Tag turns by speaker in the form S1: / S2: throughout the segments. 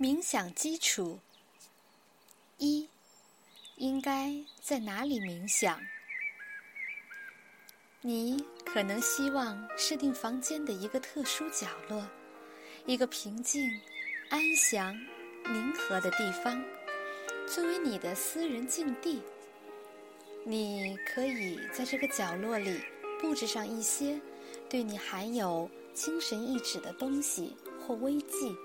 S1: 冥想基础一：应该在哪里冥想？你可能希望设定房间的一个特殊角落，一个平静、安详、宁和的地方，作为你的私人禁地。你可以在这个角落里布置上一些对你含有精神意志的东西或微迹。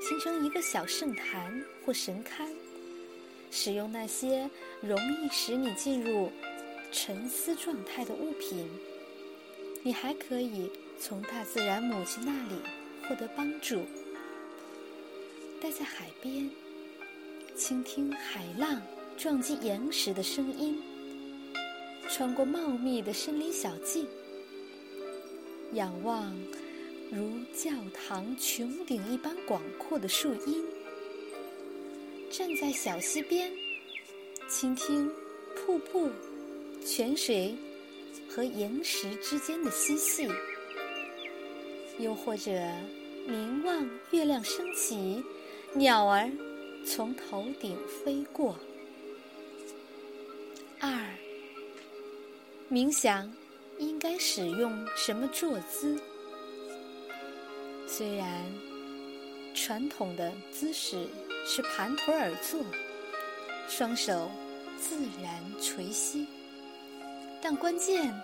S1: 形成一个小圣坛或神龛，使用那些容易使你进入沉思状态的物品。你还可以从大自然母亲那里获得帮助。待在海边，倾听海浪撞击岩石的声音，穿过茂密的森林小径，仰望。如教堂穹顶一般广阔的树荫，站在小溪边，倾听瀑布、泉水和岩石之间的嬉戏；又或者凝望月亮升起，鸟儿从头顶飞过。二，冥想应该使用什么坐姿？虽然传统的姿势是盘腿而坐，双手自然垂膝，但关键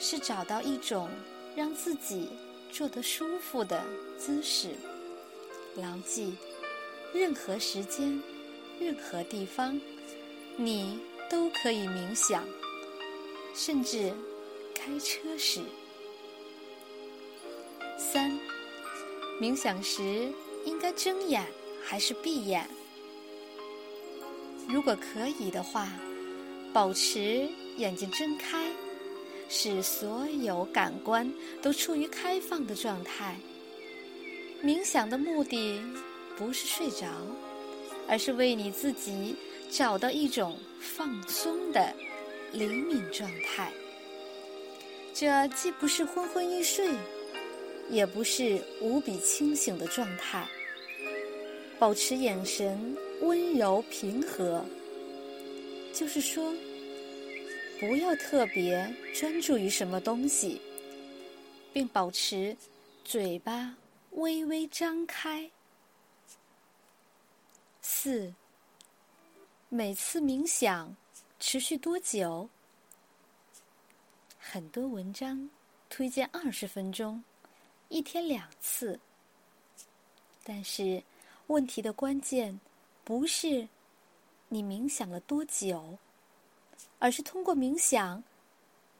S1: 是找到一种让自己坐得舒服的姿势。牢记，任何时间、任何地方，你都可以冥想，甚至开车时。三。冥想时应该睁眼还是闭眼？如果可以的话，保持眼睛睁开，使所有感官都处于开放的状态。冥想的目的不是睡着，而是为你自己找到一种放松的灵敏状态。这既不是昏昏欲睡。也不是无比清醒的状态，保持眼神温柔平和，就是说，不要特别专注于什么东西，并保持嘴巴微微张开。四，每次冥想持续多久？很多文章推荐二十分钟。一天两次，但是问题的关键不是你冥想了多久，而是通过冥想，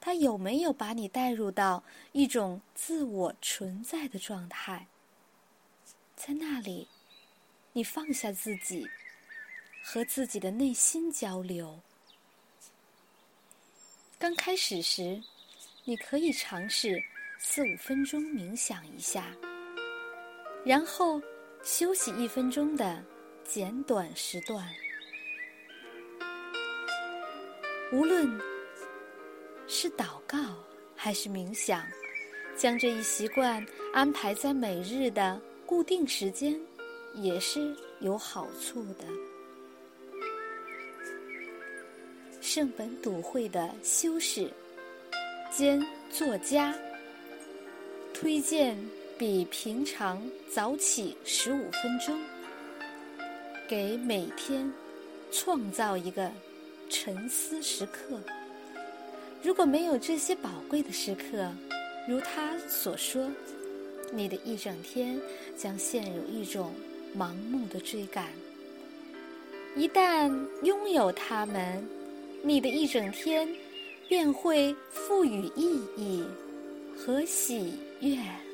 S1: 它有没有把你带入到一种自我存在的状态。在那里，你放下自己，和自己的内心交流。刚开始时，你可以尝试。四五分钟冥想一下，然后休息一分钟的简短时段。无论是祷告还是冥想，将这一习惯安排在每日的固定时间，也是有好处的。圣本笃会的修士兼作家。推荐比平常早起十五分钟，给每天创造一个沉思时刻。如果没有这些宝贵的时刻，如他所说，你的一整天将陷入一种盲目的追赶。一旦拥有它们，你的一整天便会赋予意义和喜。悦。